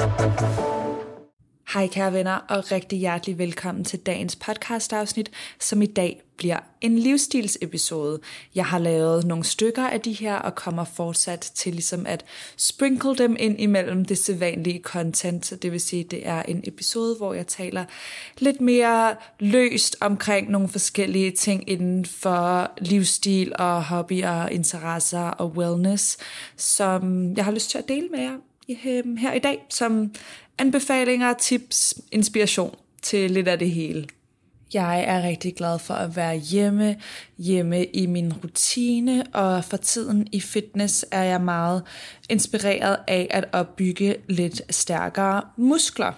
Thank you. Hej kære venner, og rigtig hjertelig velkommen til dagens podcast afsnit, som i dag bliver en livsstilsepisode. Jeg har lavet nogle stykker af de her, og kommer fortsat til ligesom at sprinkle dem ind imellem det sædvanlige content. Det vil sige, det er en episode, hvor jeg taler lidt mere løst omkring nogle forskellige ting inden for livsstil og hobbyer, interesser og wellness, som jeg har lyst til at dele med jer øh, her i dag, som anbefalinger, tips, inspiration til lidt af det hele. Jeg er rigtig glad for at være hjemme, hjemme i min rutine, og for tiden i fitness er jeg meget inspireret af at opbygge lidt stærkere muskler.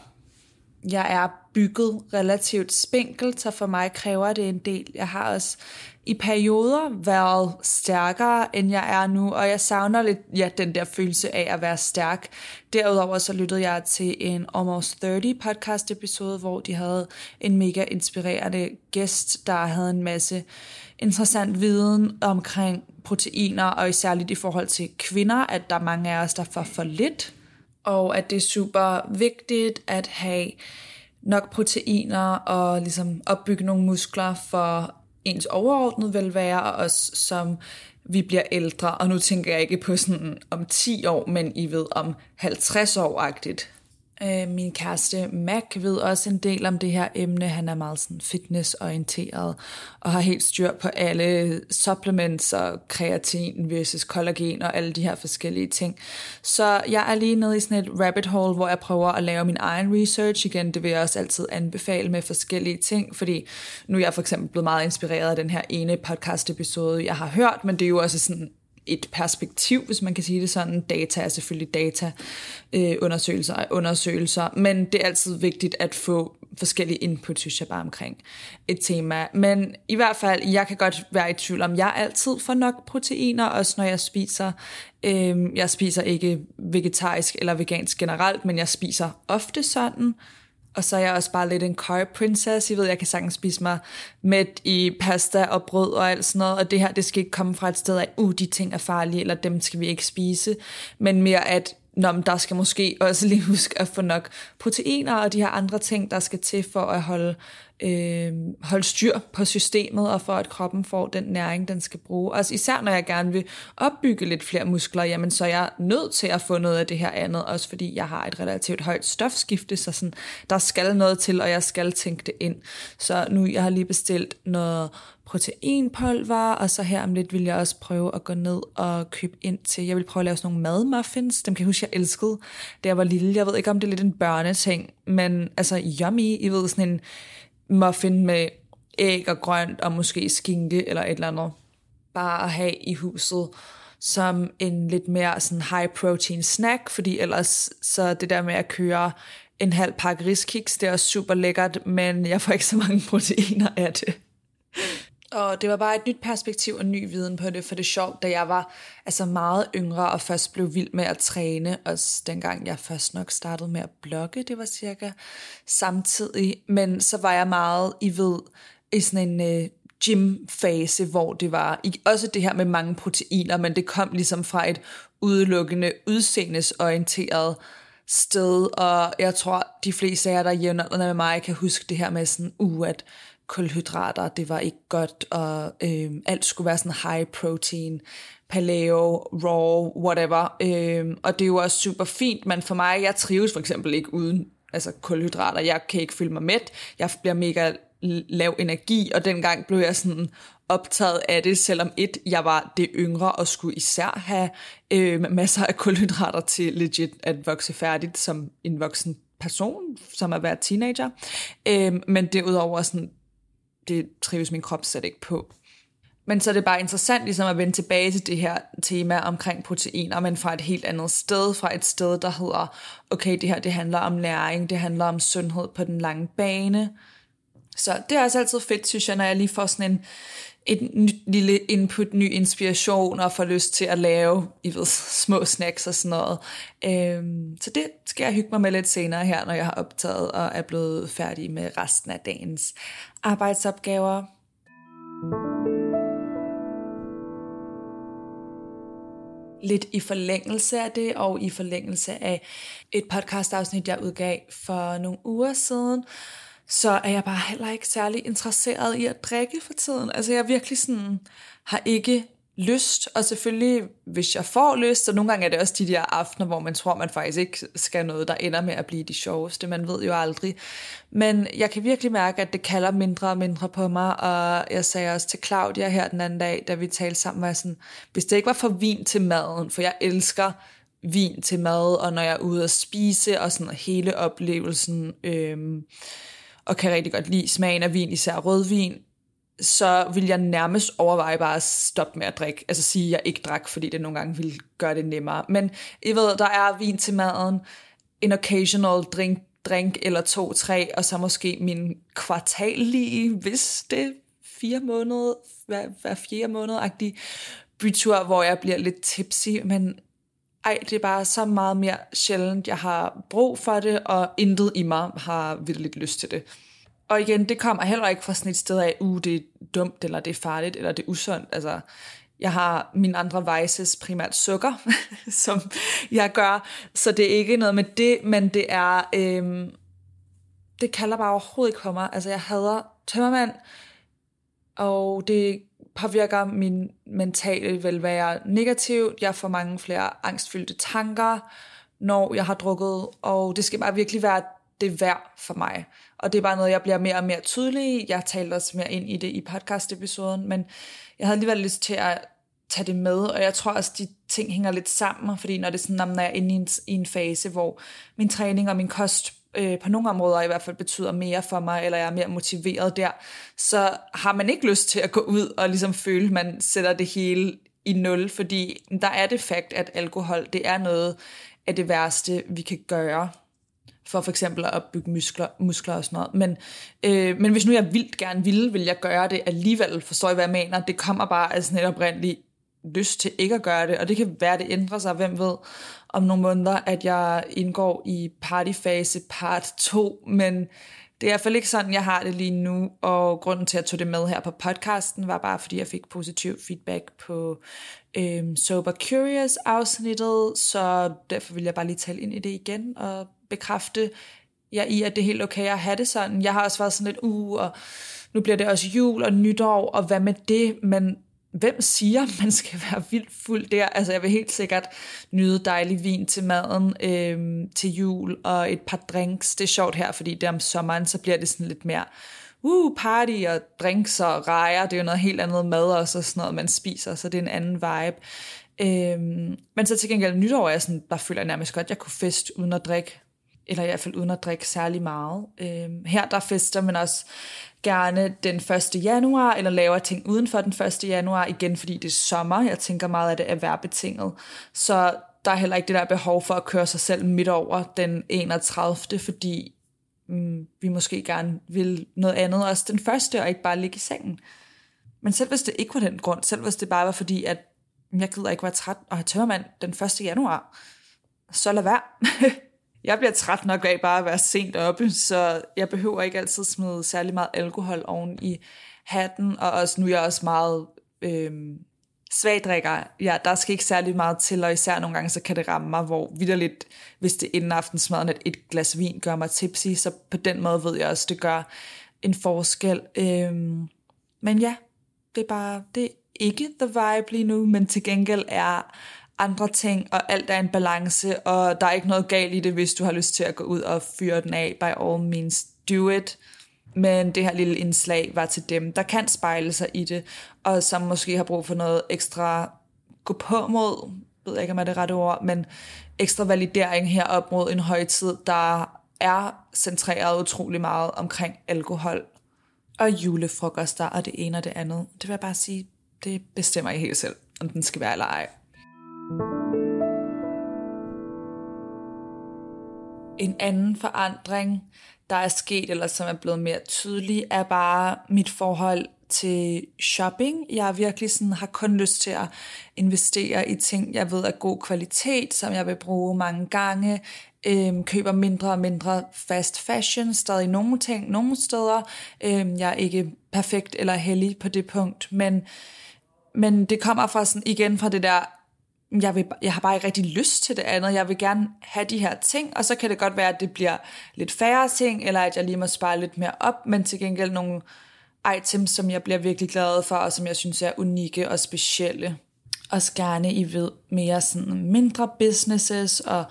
Jeg er bygget relativt spinkelt, så for mig kræver det en del. Jeg har også i perioder været stærkere, end jeg er nu, og jeg savner lidt ja, den der følelse af at være stærk. Derudover så lyttede jeg til en Almost 30 podcast episode, hvor de havde en mega inspirerende gæst, der havde en masse interessant viden omkring proteiner, og især i forhold til kvinder, at der er mange af os, der får for lidt, og at det er super vigtigt at have nok proteiner og ligesom opbygge nogle muskler for ens overordnet velvære, og også som vi bliver ældre. Og nu tænker jeg ikke på sådan om 10 år, men I ved om 50 år-agtigt. Øh, min kæreste Mac ved også en del om det her emne. Han er meget sådan fitnessorienteret og har helt styr på alle supplements og kreatin versus kollagen og alle de her forskellige ting. Så jeg er lige nede i sådan et rabbit hole, hvor jeg prøver at lave min egen research igen. Det vil jeg også altid anbefale med forskellige ting, fordi nu er jeg for eksempel blevet meget inspireret af den her ene podcast episode, jeg har hørt, men det er jo også sådan et perspektiv, hvis man kan sige det sådan. Data er selvfølgelig data, øh, undersøgelser er undersøgelser, men det er altid vigtigt at få forskellige input, synes jeg bare omkring et tema. Men i hvert fald, jeg kan godt være i tvivl om, jeg altid får nok proteiner, også når jeg spiser. Øh, jeg spiser ikke vegetarisk eller vegansk generelt, men jeg spiser ofte sådan. Og så er jeg også bare lidt en carb princess. I ved, jeg kan sagtens spise mig med i pasta og brød og alt sådan noget. Og det her, det skal ikke komme fra et sted af, uh, de ting er farlige, eller dem skal vi ikke spise. Men mere at, Nå, men der skal måske også lige huske at få nok proteiner og de her andre ting, der skal til for at holde øh, holde styr på systemet, og for at kroppen får den næring, den skal bruge. Altså især når jeg gerne vil opbygge lidt flere muskler, jamen så er jeg nødt til at få noget af det her andet, også fordi jeg har et relativt højt stofskifte, så sådan, der skal noget til, og jeg skal tænke det ind. Så nu jeg har lige bestilt noget proteinpulver, og så her om lidt vil jeg også prøve at gå ned og købe ind til, jeg vil prøve at lave sådan nogle madmuffins, dem kan jeg huske, jeg elskede, da jeg var lille. Jeg ved ikke, om det er lidt en børneting, men altså yummy, I ved, sådan en muffin med æg og grønt og måske skinke eller et eller andet. Bare at have i huset som en lidt mere sådan high protein snack, fordi ellers så det der med at køre en halv pakke riskiks, det er også super lækkert, men jeg får ikke så mange proteiner af det. Og det var bare et nyt perspektiv og ny viden på det, for det er sjovt, da jeg var altså meget yngre og først blev vild med at træne, også dengang jeg først nok startede med at blogge, det var cirka samtidig, men så var jeg meget i ved i sådan en øh, gym-fase, hvor det var også det her med mange proteiner, men det kom ligesom fra et udelukkende udseendes-orienteret sted, og jeg tror, de fleste af jer, der er jævnaldrende med mig, kan huske det her med sådan, uh, at kulhydrater, det var ikke godt, og øh, alt skulle være sådan high protein, paleo, raw, whatever. Øh, og det er jo også super fint, men for mig, jeg trives for eksempel ikke uden altså kulhydrater. Jeg kan ikke føle mig mæt, jeg bliver mega lav energi, og dengang blev jeg sådan optaget af det, selvom et, jeg var det yngre og skulle især have øh, masser af kulhydrater til legit at vokse færdigt som en voksen person, som at være teenager. Øh, men derudover sådan, det trives min krop slet ikke på. Men så er det bare interessant ligesom at vende tilbage til det her tema omkring proteiner, men fra et helt andet sted, fra et sted, der hedder, okay, det her det handler om læring, det handler om sundhed på den lange bane. Så det er også altid fedt, synes jeg, når jeg lige får sådan en, et nyt lille input, ny inspiration og får lyst til at lave I ved, små snacks og sådan noget. Øhm, så det skal jeg hygge mig med lidt senere her, når jeg har optaget og er blevet færdig med resten af dagens arbejdsopgaver. lidt i forlængelse af det, og i forlængelse af et podcast-afsnit, jeg udgav for nogle uger siden, så er jeg bare heller ikke særlig interesseret i at drikke for tiden. Altså jeg virkelig sådan, har ikke lyst, og selvfølgelig, hvis jeg får lyst, så nogle gange er det også de der aftener, hvor man tror, man faktisk ikke skal noget, der ender med at blive de sjoveste. Man ved jo aldrig. Men jeg kan virkelig mærke, at det kalder mindre og mindre på mig, og jeg sagde også til Claudia her den anden dag, da vi talte sammen, var sådan, hvis det ikke var for vin til maden, for jeg elsker vin til mad, og når jeg er ude at spise, og sådan hele oplevelsen, øh, og kan rigtig godt lide smagen af vin, især rødvin, så vil jeg nærmest overveje bare at stoppe med at drikke. Altså sige, at jeg ikke drak, fordi det nogle gange vil gøre det nemmere. Men I ved, der er vin til maden, en occasional drink, drink eller to, tre, og så måske min kvartallige, hvis det fire måneder, hver, hver fjerde måned-agtig bytur, hvor jeg bliver lidt tipsy, men ej, det er bare så meget mere sjældent, jeg har brug for det, og intet i mig har vildt lyst til det. Og igen, det kommer heller ikke fra sådan et sted af, uh, det er dumt, eller det er farligt, eller det er usundt. Altså, jeg har mine andre vices, primært sukker, som jeg gør. Så det er ikke noget med det, men det er, øhm, det kalder bare overhovedet ikke på mig. Altså, jeg hader tømmermand, og det påvirker min mentale velvære negativt. Jeg får mange flere angstfyldte tanker, når jeg har drukket, og det skal bare virkelig være det værd for mig. Og det er bare noget, jeg bliver mere og mere tydelig i. Jeg talte også mere ind i det i podcast-episoden, men jeg havde alligevel lyst til at tage det med, og jeg tror også, de ting hænger lidt sammen, fordi når det er sådan, når jeg er inde i en, i en fase, hvor min træning og min kost øh, på nogle områder i hvert fald betyder mere for mig, eller jeg er mere motiveret der, så har man ikke lyst til at gå ud og ligesom føle, at man sætter det hele i nul, fordi der er det fakt, at alkohol, det er noget af det værste, vi kan gøre for for eksempel at opbygge muskler, muskler og sådan noget. Men, øh, men hvis nu jeg vildt gerne ville, vil jeg gøre det alligevel, forstår I, hvad jeg mener? Det kommer bare af sådan et oprindeligt lyst til ikke at gøre det, og det kan være, det ændrer sig, hvem ved, om nogle måneder, at jeg indgår i partyfase part 2, men det er i hvert fald ikke sådan, jeg har det lige nu, og grunden til, at jeg tog det med her på podcasten, var bare, fordi jeg fik positiv feedback på øhm, Sober Curious afsnittet, så derfor vil jeg bare lige tale ind i det igen, og bekræfte jer i, at det er helt okay at have det sådan. Jeg har også været sådan lidt, uh, og nu bliver det også jul og nytår, og hvad med det? Men hvem siger, man skal være vildt fuld der? Altså, jeg vil helt sikkert nyde dejlig vin til maden øh, til jul, og et par drinks. Det er sjovt her, fordi det er om sommeren, så bliver det sådan lidt mere uh, party og drinks og rejer. Det er jo noget helt andet mad også, og sådan noget, man spiser, så det er en anden vibe. Øhm, men så til gengæld nytår er jeg sådan, der føler jeg nærmest godt, at jeg kunne fest uden at drikke eller i hvert fald uden at drikke særlig meget. Øh, her der fester man også gerne den 1. januar, eller laver ting uden for den 1. januar, igen fordi det er sommer. Jeg tænker meget, at det er værbetinget. Så der er heller ikke det der behov for at køre sig selv midt over den 31. fordi mm, vi måske gerne vil noget andet også den første, og ikke bare ligge i sengen. Men selv hvis det ikke var den grund, selv hvis det bare var fordi, at jeg gider ikke være træt og have tørmand den 1. januar, så lad være. Jeg bliver træt nok af bare at være sent oppe, så jeg behøver ikke altid smide særlig meget alkohol oven i hatten, og også, nu er jeg også meget øh, svagdrikker. Ja, der skal ikke særlig meget til, og især nogle gange, så kan det ramme mig, hvor vidderligt, hvis det inden aftensmaden, at et glas vin gør mig tipsy, så på den måde ved jeg også, det gør en forskel. Øh, men ja, det er bare, det er ikke the vibe lige nu, men til gengæld er andre ting, og alt er en balance, og der er ikke noget galt i det, hvis du har lyst til at gå ud og fyre den af, by all means do it. Men det her lille indslag var til dem, der kan spejle sig i det, og som måske har brug for noget ekstra gå på mod, ved jeg ikke om er det rette ord, men ekstra validering her op mod en højtid, der er centreret utrolig meget omkring alkohol og julefrokoster og det ene og det andet. Det vil jeg bare sige, det bestemmer jeg helt selv, om den skal være eller ej. En anden forandring, der er sket, eller som er blevet mere tydelig, er bare mit forhold til shopping. Jeg virkelig sådan, har kun lyst til at investere i ting, jeg ved er god kvalitet, som jeg vil bruge mange gange. Øhm, køber mindre og mindre fast fashion, stadig nogle ting, nogle steder. Øhm, jeg er ikke perfekt eller heldig på det punkt, men, men det kommer fra sådan, igen fra det der jeg, vil, jeg har bare ikke rigtig lyst til det andet. Jeg vil gerne have de her ting, og så kan det godt være, at det bliver lidt færre ting, eller at jeg lige må spare lidt mere op, men til gengæld nogle items, som jeg bliver virkelig glad for, og som jeg synes er unikke og specielle. Og gerne I ved mere sådan mindre businesses og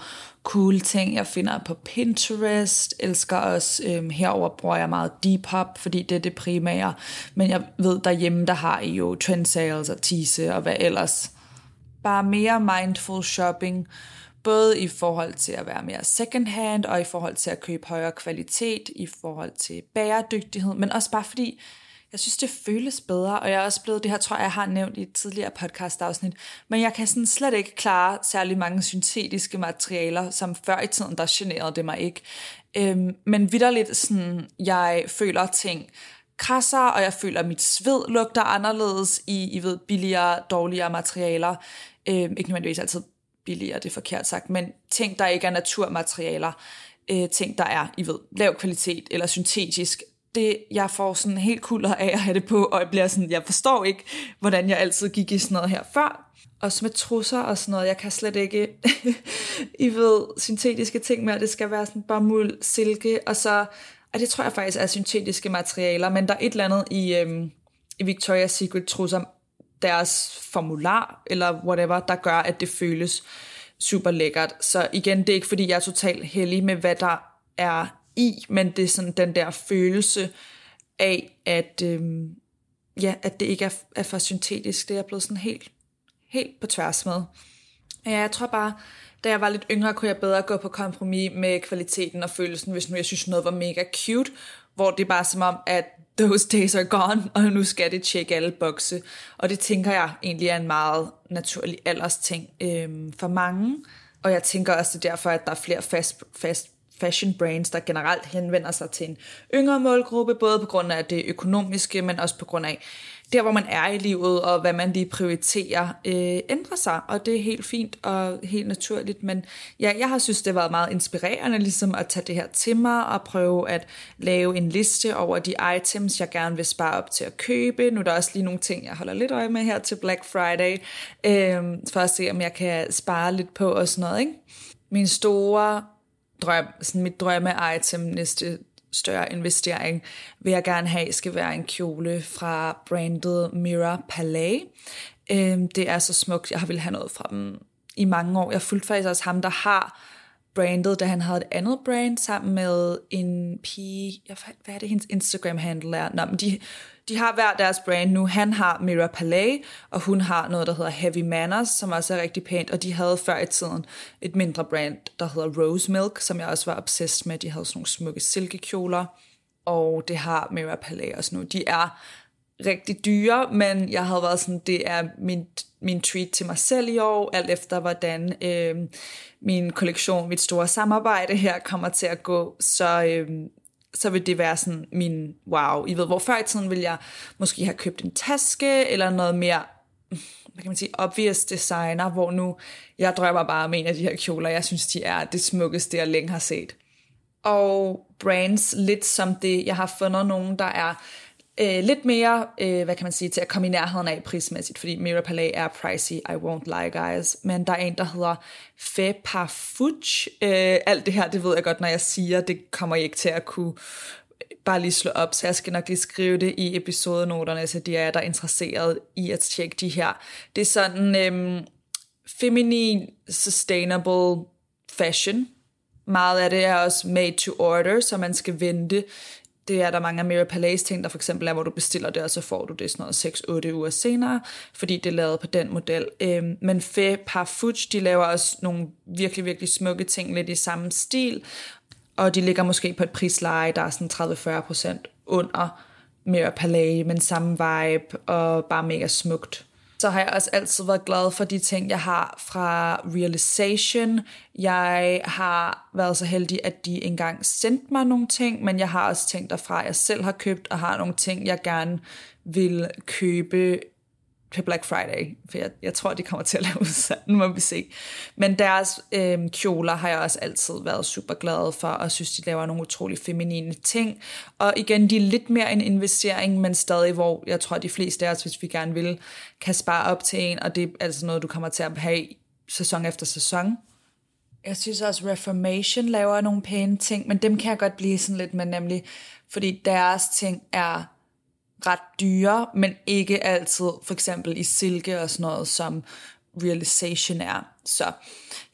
cool ting, jeg finder på Pinterest. Elsker også, øhm, herover bruger jeg meget Depop, fordi det er det primære. Men jeg ved derhjemme, der har I jo trend sales og tease og hvad ellers bare mere mindful shopping, både i forhold til at være mere second hand, og i forhold til at købe højere kvalitet, i forhold til bæredygtighed, men også bare fordi, jeg synes, det føles bedre, og jeg er også blevet, det her tror jeg, jeg har nævnt i et tidligere podcast-afsnit, men jeg kan sådan slet ikke klare særlig mange syntetiske materialer, som før i tiden, der generede det mig ikke. Øhm, men vidderligt sådan, jeg føler ting krasser, og jeg føler, at mit sved lugter anderledes i, I ved, billigere, dårligere materialer. Øh, ikke nødvendigvis altid billigere, det er forkert sagt, men ting, der ikke er naturmaterialer, øh, ting, der er, I ved, lav kvalitet eller syntetisk, det, jeg får sådan helt kulder af at have det på, og jeg bliver sådan, jeg forstår ikke, hvordan jeg altid gik i sådan noget her før. Og med trusser og sådan noget, jeg kan slet ikke, I ved, syntetiske ting med, det skal være sådan bomuld, silke, og så, og det tror jeg faktisk er syntetiske materialer, men der er et eller andet i, øhm, i Victoria's Secret trusser, deres formular, eller whatever, der gør, at det føles super lækkert. Så igen, det er ikke fordi, jeg er totalt heldig med, hvad der er i, men det er sådan den der følelse af, at, øhm, ja, at det ikke er, er for syntetisk. Det er blevet sådan helt, helt på tværs med. Ja, jeg tror bare, da jeg var lidt yngre, kunne jeg bedre gå på kompromis med kvaliteten og følelsen, hvis nu jeg synes noget var mega cute, hvor det er bare som om, at those days are gone, og nu skal det tjekke alle bokse. Og det tænker jeg egentlig er en meget naturlig alders ting øhm, for mange. Og jeg tænker også det derfor, at der er flere fast, fast fashion brands, der generelt henvender sig til en yngre målgruppe, både på grund af det økonomiske, men også på grund af der, hvor man er i livet, og hvad man lige prioriterer, øh, ændrer sig, og det er helt fint og helt naturligt, men ja, jeg har synes, det har været meget inspirerende ligesom at tage det her til mig og prøve at lave en liste over de items, jeg gerne vil spare op til at købe. Nu er der også lige nogle ting, jeg holder lidt øje med her til Black Friday, øh, for at se, om jeg kan spare lidt på og sådan noget, ikke? Min store drøm, sådan mit drømme-item næste større investering, vil jeg gerne have, skal være en kjole fra brandet Mira Palais. Øhm, det er så smukt, jeg har vil have noget fra dem i mange år. Jeg fulgte faktisk også ham, der har brandet, da han havde et andet brand sammen med en pige, jeg, hvad er det, hendes Instagram-handle er? Nå, men de, de har hver deres brand nu. Han har Mira Palais, og hun har noget, der hedder Heavy Manners, som også er rigtig pænt, og de havde før i tiden et mindre brand, der hedder Rose Milk, som jeg også var obsessed med. De havde sådan nogle smukke silkekjoler, og det har Mira Palais også nu. De er rigtig dyre, men jeg havde været sådan, det er min, min treat til mig selv i år, alt efter hvordan øh, min kollektion, mit store samarbejde her kommer til at gå, så, øh, så vil det være sådan min wow. I ved, hvor før i tiden ville jeg måske have købt en taske, eller noget mere, hvad kan man sige, obvious designer, hvor nu jeg drømmer bare om en af de her kjoler, jeg synes, de er det smukkeste, jeg længe har set. Og brands lidt som det, jeg har fundet nogen, der er øh, lidt mere, øh, hvad kan man sige, til at komme i nærheden af prismæssigt, fordi Mira Palais er pricey, I won't lie guys, men der er en, der hedder Fe Parfuge. Øh, alt det her, det ved jeg godt, når jeg siger, det kommer I ikke til at kunne øh, bare lige slå op, så jeg skal nok lige skrive det i episodenoterne, så de er der interesseret i at tjekke de her. Det er sådan øhm, feminin, sustainable fashion. Meget af det er også made to order, så man skal vente det er der mange af Mirror Palace ting, der for eksempel er, hvor du bestiller det, og så får du det sådan noget 6-8 uger senere, fordi det er lavet på den model. Øhm, men Fe Parfuge, de laver også nogle virkelig, virkelig smukke ting, lidt i samme stil, og de ligger måske på et prisleje, der er sådan 30-40% under mere Palais, men samme vibe, og bare mega smukt. Så har jeg også altid været glad for de ting, jeg har fra Realization. Jeg har været så heldig, at de engang sendte mig nogle ting, men jeg har også ting derfra, jeg selv har købt, og har nogle ting, jeg gerne vil købe til Black Friday, for jeg, jeg tror, de kommer til at lave udsalg, nu må vi se. Men deres øh, kjoler har jeg også altid været super glad for, og synes, de laver nogle utrolig feminine ting. Og igen, de er lidt mere en investering, men stadig, hvor jeg tror, de fleste af os, hvis vi gerne vil, kan spare op til en, og det er altså noget, du kommer til at have sæson efter sæson. Jeg synes også, Reformation laver nogle pæne ting, men dem kan jeg godt blive sådan lidt med, nemlig fordi deres ting er ret dyre, men ikke altid for eksempel i silke og sådan noget, som realization er. Så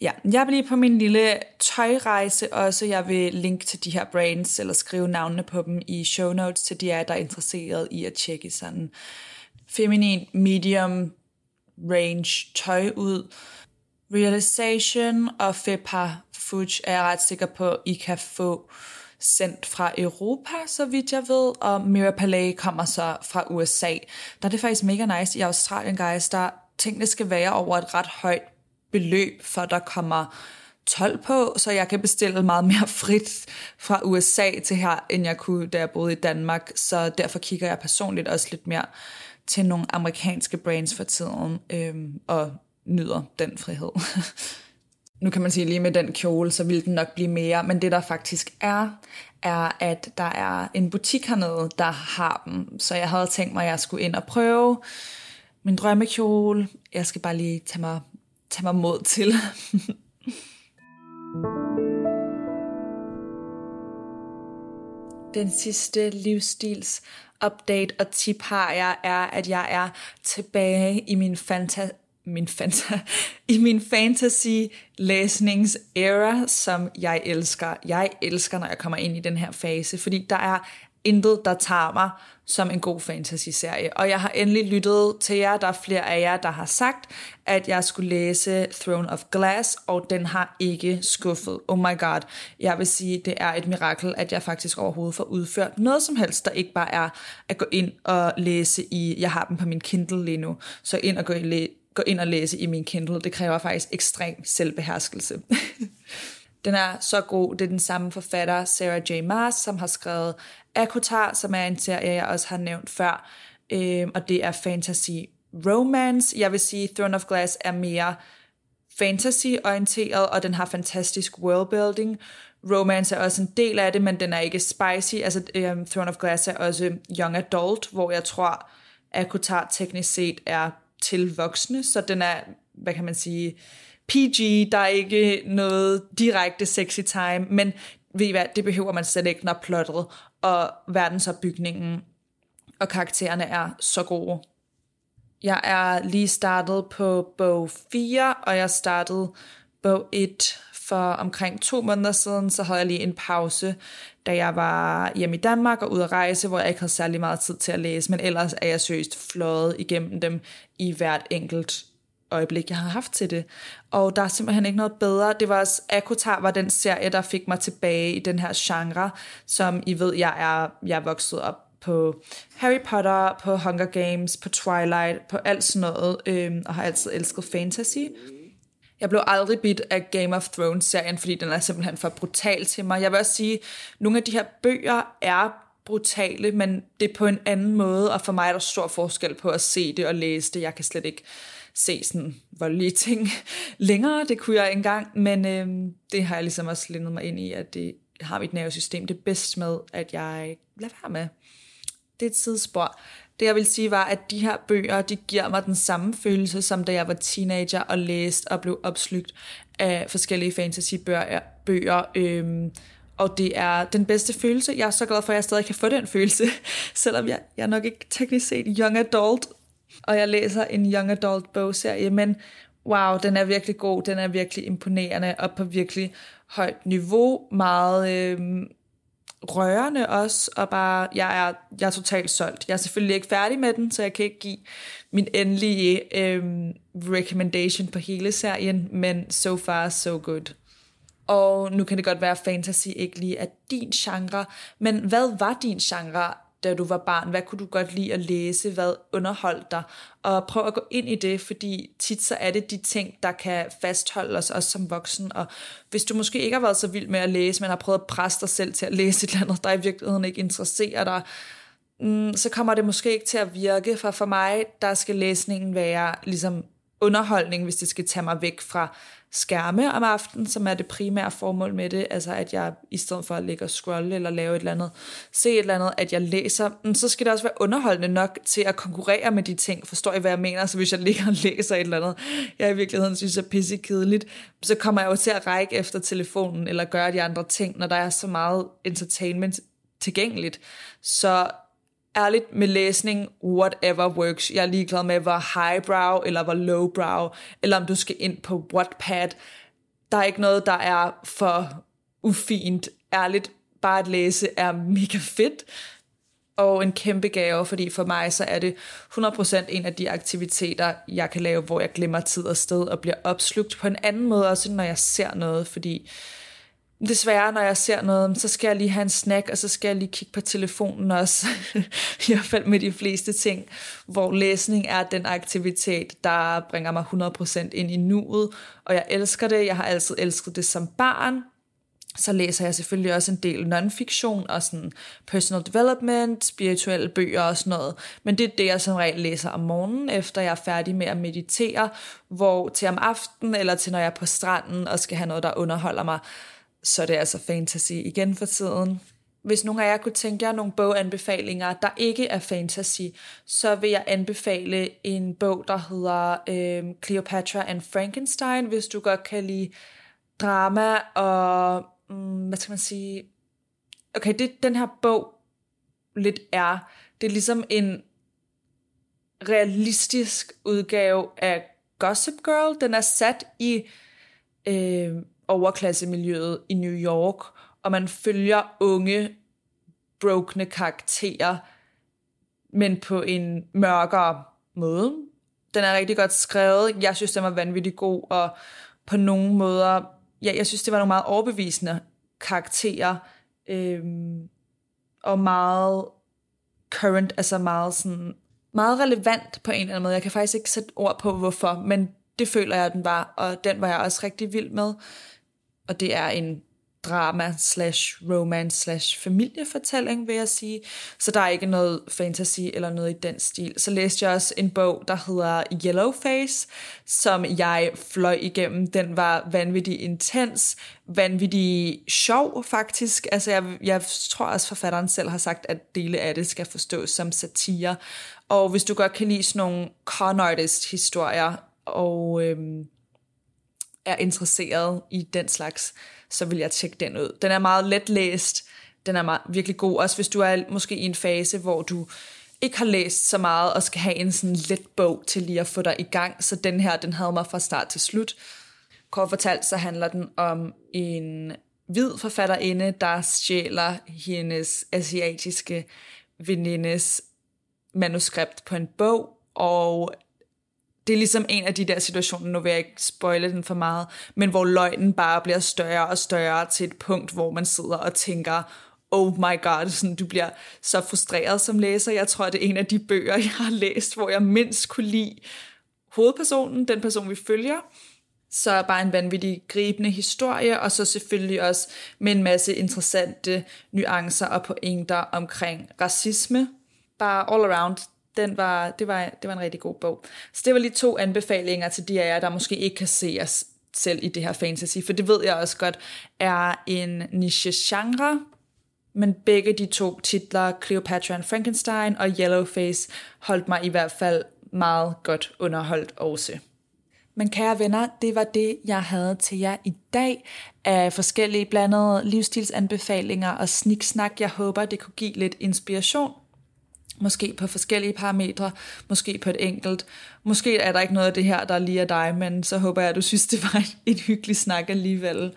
ja, jeg vil lige på min lille tøjrejse også. Jeg vil linke til de her brands, eller skrive navnene på dem i show notes til de af der er interesseret i at tjekke sådan feminin, medium range tøj ud. Realization og Fepa Fudge er jeg ret sikker på, I kan få sendt fra Europa, så vidt jeg ved, og Mira Palais kommer så fra USA. Der er det faktisk mega nice i Australien, guys, der tingene skal være over et ret højt beløb, for der kommer 12 på, så jeg kan bestille meget mere frit fra USA til her, end jeg kunne, da jeg boede i Danmark. Så derfor kigger jeg personligt også lidt mere til nogle amerikanske brands for tiden, øhm, og nyder den frihed. nu kan man sige lige med den kjole, så vil den nok blive mere, men det der faktisk er, er at der er en butik hernede, der har dem, så jeg havde tænkt mig, at jeg skulle ind og prøve min drømmekjole. Jeg skal bare lige tage mig, tage mig mod til. Den sidste livsstils update og tip har jeg, er, at jeg er tilbage i min fanta min fanta, i min fantasy læsnings era, som jeg elsker. Jeg elsker, når jeg kommer ind i den her fase, fordi der er intet, der tager mig som en god fantasy-serie. Og jeg har endelig lyttet til jer. Der er flere af jer, der har sagt, at jeg skulle læse Throne of Glass, og den har ikke skuffet. Oh my god. Jeg vil sige, det er et mirakel, at jeg faktisk overhovedet får udført noget som helst, der ikke bare er at gå ind og læse i, jeg har dem på min Kindle lige nu, så ind og gå i gå ind og læse i min Kindle. Det kræver faktisk ekstrem selvbeherskelse. den er så god. Det er den samme forfatter, Sarah J. Maas, som har skrevet Akotar, som er en serie, jeg også har nævnt før. Øhm, og det er fantasy romance. Jeg vil sige, Throne of Glass er mere fantasy-orienteret, og den har fantastisk worldbuilding. Romance er også en del af det, men den er ikke spicy. Altså, øhm, Throne of Glass er også young adult, hvor jeg tror, Akotar teknisk set er til voksne, så den er, hvad kan man sige, PG, der er ikke noget direkte sexy time, men ved I hvad, det behøver man slet ikke, når plottet og verdensopbygningen og karaktererne er så gode. Jeg er lige startet på bog 4, og jeg startede bog 1 for omkring to måneder siden, så havde jeg lige en pause, da jeg var hjemme i Danmark og ude at rejse, hvor jeg ikke havde særlig meget tid til at læse, men ellers er jeg seriøst fløjet igennem dem i hvert enkelt øjeblik, jeg har haft til det. Og der er simpelthen ikke noget bedre. Det var også, Akutar var den serie, der fik mig tilbage i den her genre, som I ved, jeg er, jeg er vokset op på Harry Potter, på Hunger Games, på Twilight, på alt sådan noget, øhm, og har altid elsket fantasy. Jeg blev aldrig bit af Game of Thrones-serien, fordi den er simpelthen for brutal til mig. Jeg vil også sige, at nogle af de her bøger er brutale, men det er på en anden måde, og for mig er der stor forskel på at se det og læse det. Jeg kan slet ikke se sådan voldelige ting længere, det kunne jeg engang, men øh, det har jeg ligesom også lindet mig ind i, at det har mit nervesystem det bedst med, at jeg lader være med. Det er et sidespor. Det jeg vil sige var, at de her bøger, de giver mig den samme følelse, som da jeg var teenager og læste og blev opslugt af forskellige fantasybøger. Bøger, øhm, og det er den bedste følelse. Jeg er så glad for, at jeg stadig kan få den følelse, selvom jeg, jeg er nok ikke teknisk set young adult, og jeg læser en young adult bogserie, men wow, den er virkelig god, den er virkelig imponerende, og på virkelig højt niveau, meget øhm, rørende også, og bare, jeg er, jeg er totalt solgt. Jeg er selvfølgelig ikke færdig med den, så jeg kan ikke give min endelige øhm, recommendation på hele serien, men so far so good. Og nu kan det godt være, at fantasy ikke lige er din genre, men hvad var din genre da du var barn? Hvad kunne du godt lide at læse? Hvad underholdt dig? Og prøv at gå ind i det, fordi tit så er det de ting, der kan fastholde os også som voksen. Og hvis du måske ikke har været så vild med at læse, men har prøvet at presse dig selv til at læse et eller andet, der i virkeligheden ikke interesserer dig, mm, så kommer det måske ikke til at virke, for for mig, der skal læsningen være ligesom underholdning, hvis det skal tage mig væk fra skærme om aftenen, som er det primære formål med det, altså at jeg i stedet for at ligge og scrolle eller lave et eller andet, se et eller andet, at jeg læser, mm, så skal det også være underholdende nok til at konkurrere med de ting. Forstår I, hvad jeg mener? Så hvis jeg ligger og læser et eller andet, jeg i virkeligheden synes er pisse kedeligt, så kommer jeg jo til at række efter telefonen eller gøre de andre ting, når der er så meget entertainment tilgængeligt. Så ærligt med læsning, whatever works. Jeg er ligeglad med, hvor highbrow eller hvor lowbrow, eller om du skal ind på Wattpad. Der er ikke noget, der er for ufint. Ærligt, bare at læse er mega fedt og en kæmpe gave, fordi for mig så er det 100% en af de aktiviteter, jeg kan lave, hvor jeg glemmer tid og sted og bliver opslugt på en anden måde, også når jeg ser noget, fordi Desværre, når jeg ser noget, så skal jeg lige have en snack, og så skal jeg lige kigge på telefonen også. I hvert fald med de fleste ting, hvor læsning er den aktivitet, der bringer mig 100% ind i nuet, og jeg elsker det. Jeg har altid elsket det som barn. Så læser jeg selvfølgelig også en del non-fiction og sådan personal development, spirituelle bøger og sådan noget. Men det er det, jeg som regel læser om morgenen, efter jeg er færdig med at meditere, hvor til om aftenen eller til når jeg er på stranden og skal have noget, der underholder mig, så det er altså fantasy igen for tiden. Hvis nogen af jer kunne tænke jer nogle boganbefalinger, der ikke er fantasy, så vil jeg anbefale en bog, der hedder øh, Cleopatra and Frankenstein, hvis du godt kan lide drama og, mm, hvad skal man sige, okay, det den her bog lidt er, det er ligesom en realistisk udgave af Gossip Girl. Den er sat i øh, overklassemiljøet i New York, og man følger unge, brokne karakterer, men på en mørkere måde. Den er rigtig godt skrevet. Jeg synes, den var vanvittig god, og på nogle måder, ja, jeg synes, det var nogle meget overbevisende karakterer, øhm, og meget current, altså meget sådan, meget relevant på en eller anden måde. Jeg kan faktisk ikke sætte ord på, hvorfor, men det føler jeg, den var, og den var jeg også rigtig vild med og det er en drama slash romance slash familiefortælling, vil jeg sige. Så der er ikke noget fantasy eller noget i den stil. Så læste jeg også en bog, der hedder Yellowface, som jeg fløj igennem. Den var vanvittig intens, vanvittig sjov faktisk. Altså jeg, jeg tror også, forfatteren selv har sagt, at dele af det skal forstås som satire. Og hvis du godt kan lide sådan nogle con artist historier, og øhm, er interesseret i den slags, så vil jeg tjekke den ud. Den er meget let læst, den er meget, virkelig god, også hvis du er måske i en fase, hvor du ikke har læst så meget, og skal have en sådan let bog til lige at få dig i gang, så den her, den havde mig fra start til slut. Kort fortalt, så handler den om en hvid forfatterinde, der stjæler hendes asiatiske venindes manuskript på en bog, og det er ligesom en af de der situationer, nu vil jeg ikke spoile den for meget, men hvor løgnen bare bliver større og større til et punkt, hvor man sidder og tænker, oh my god, sådan, du bliver så frustreret som læser. Jeg tror, det er en af de bøger, jeg har læst, hvor jeg mindst kunne lide hovedpersonen, den person, vi følger. Så bare en vanvittig gribende historie, og så selvfølgelig også med en masse interessante nuancer og pointer omkring racisme. Bare all around den var, det, var, det var en rigtig god bog. Så det var lige to anbefalinger til de af jer, der måske ikke kan se os selv i det her fantasy, for det ved jeg også godt er en niche-genre, men begge de to titler, Cleopatra and Frankenstein og Yellowface, holdt mig i hvert fald meget godt underholdt også. Men kære venner, det var det, jeg havde til jer i dag af forskellige blandede livsstilsanbefalinger og sniksnak. Jeg håber, det kunne give lidt inspiration Måske på forskellige parametre, måske på et enkelt. Måske er der ikke noget af det her, der lige er dig, men så håber jeg, at du synes, det var en hyggelig snak alligevel.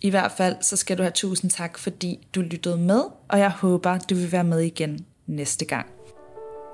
I hvert fald, så skal du have tusind tak, fordi du lyttede med, og jeg håber, du vil være med igen næste gang.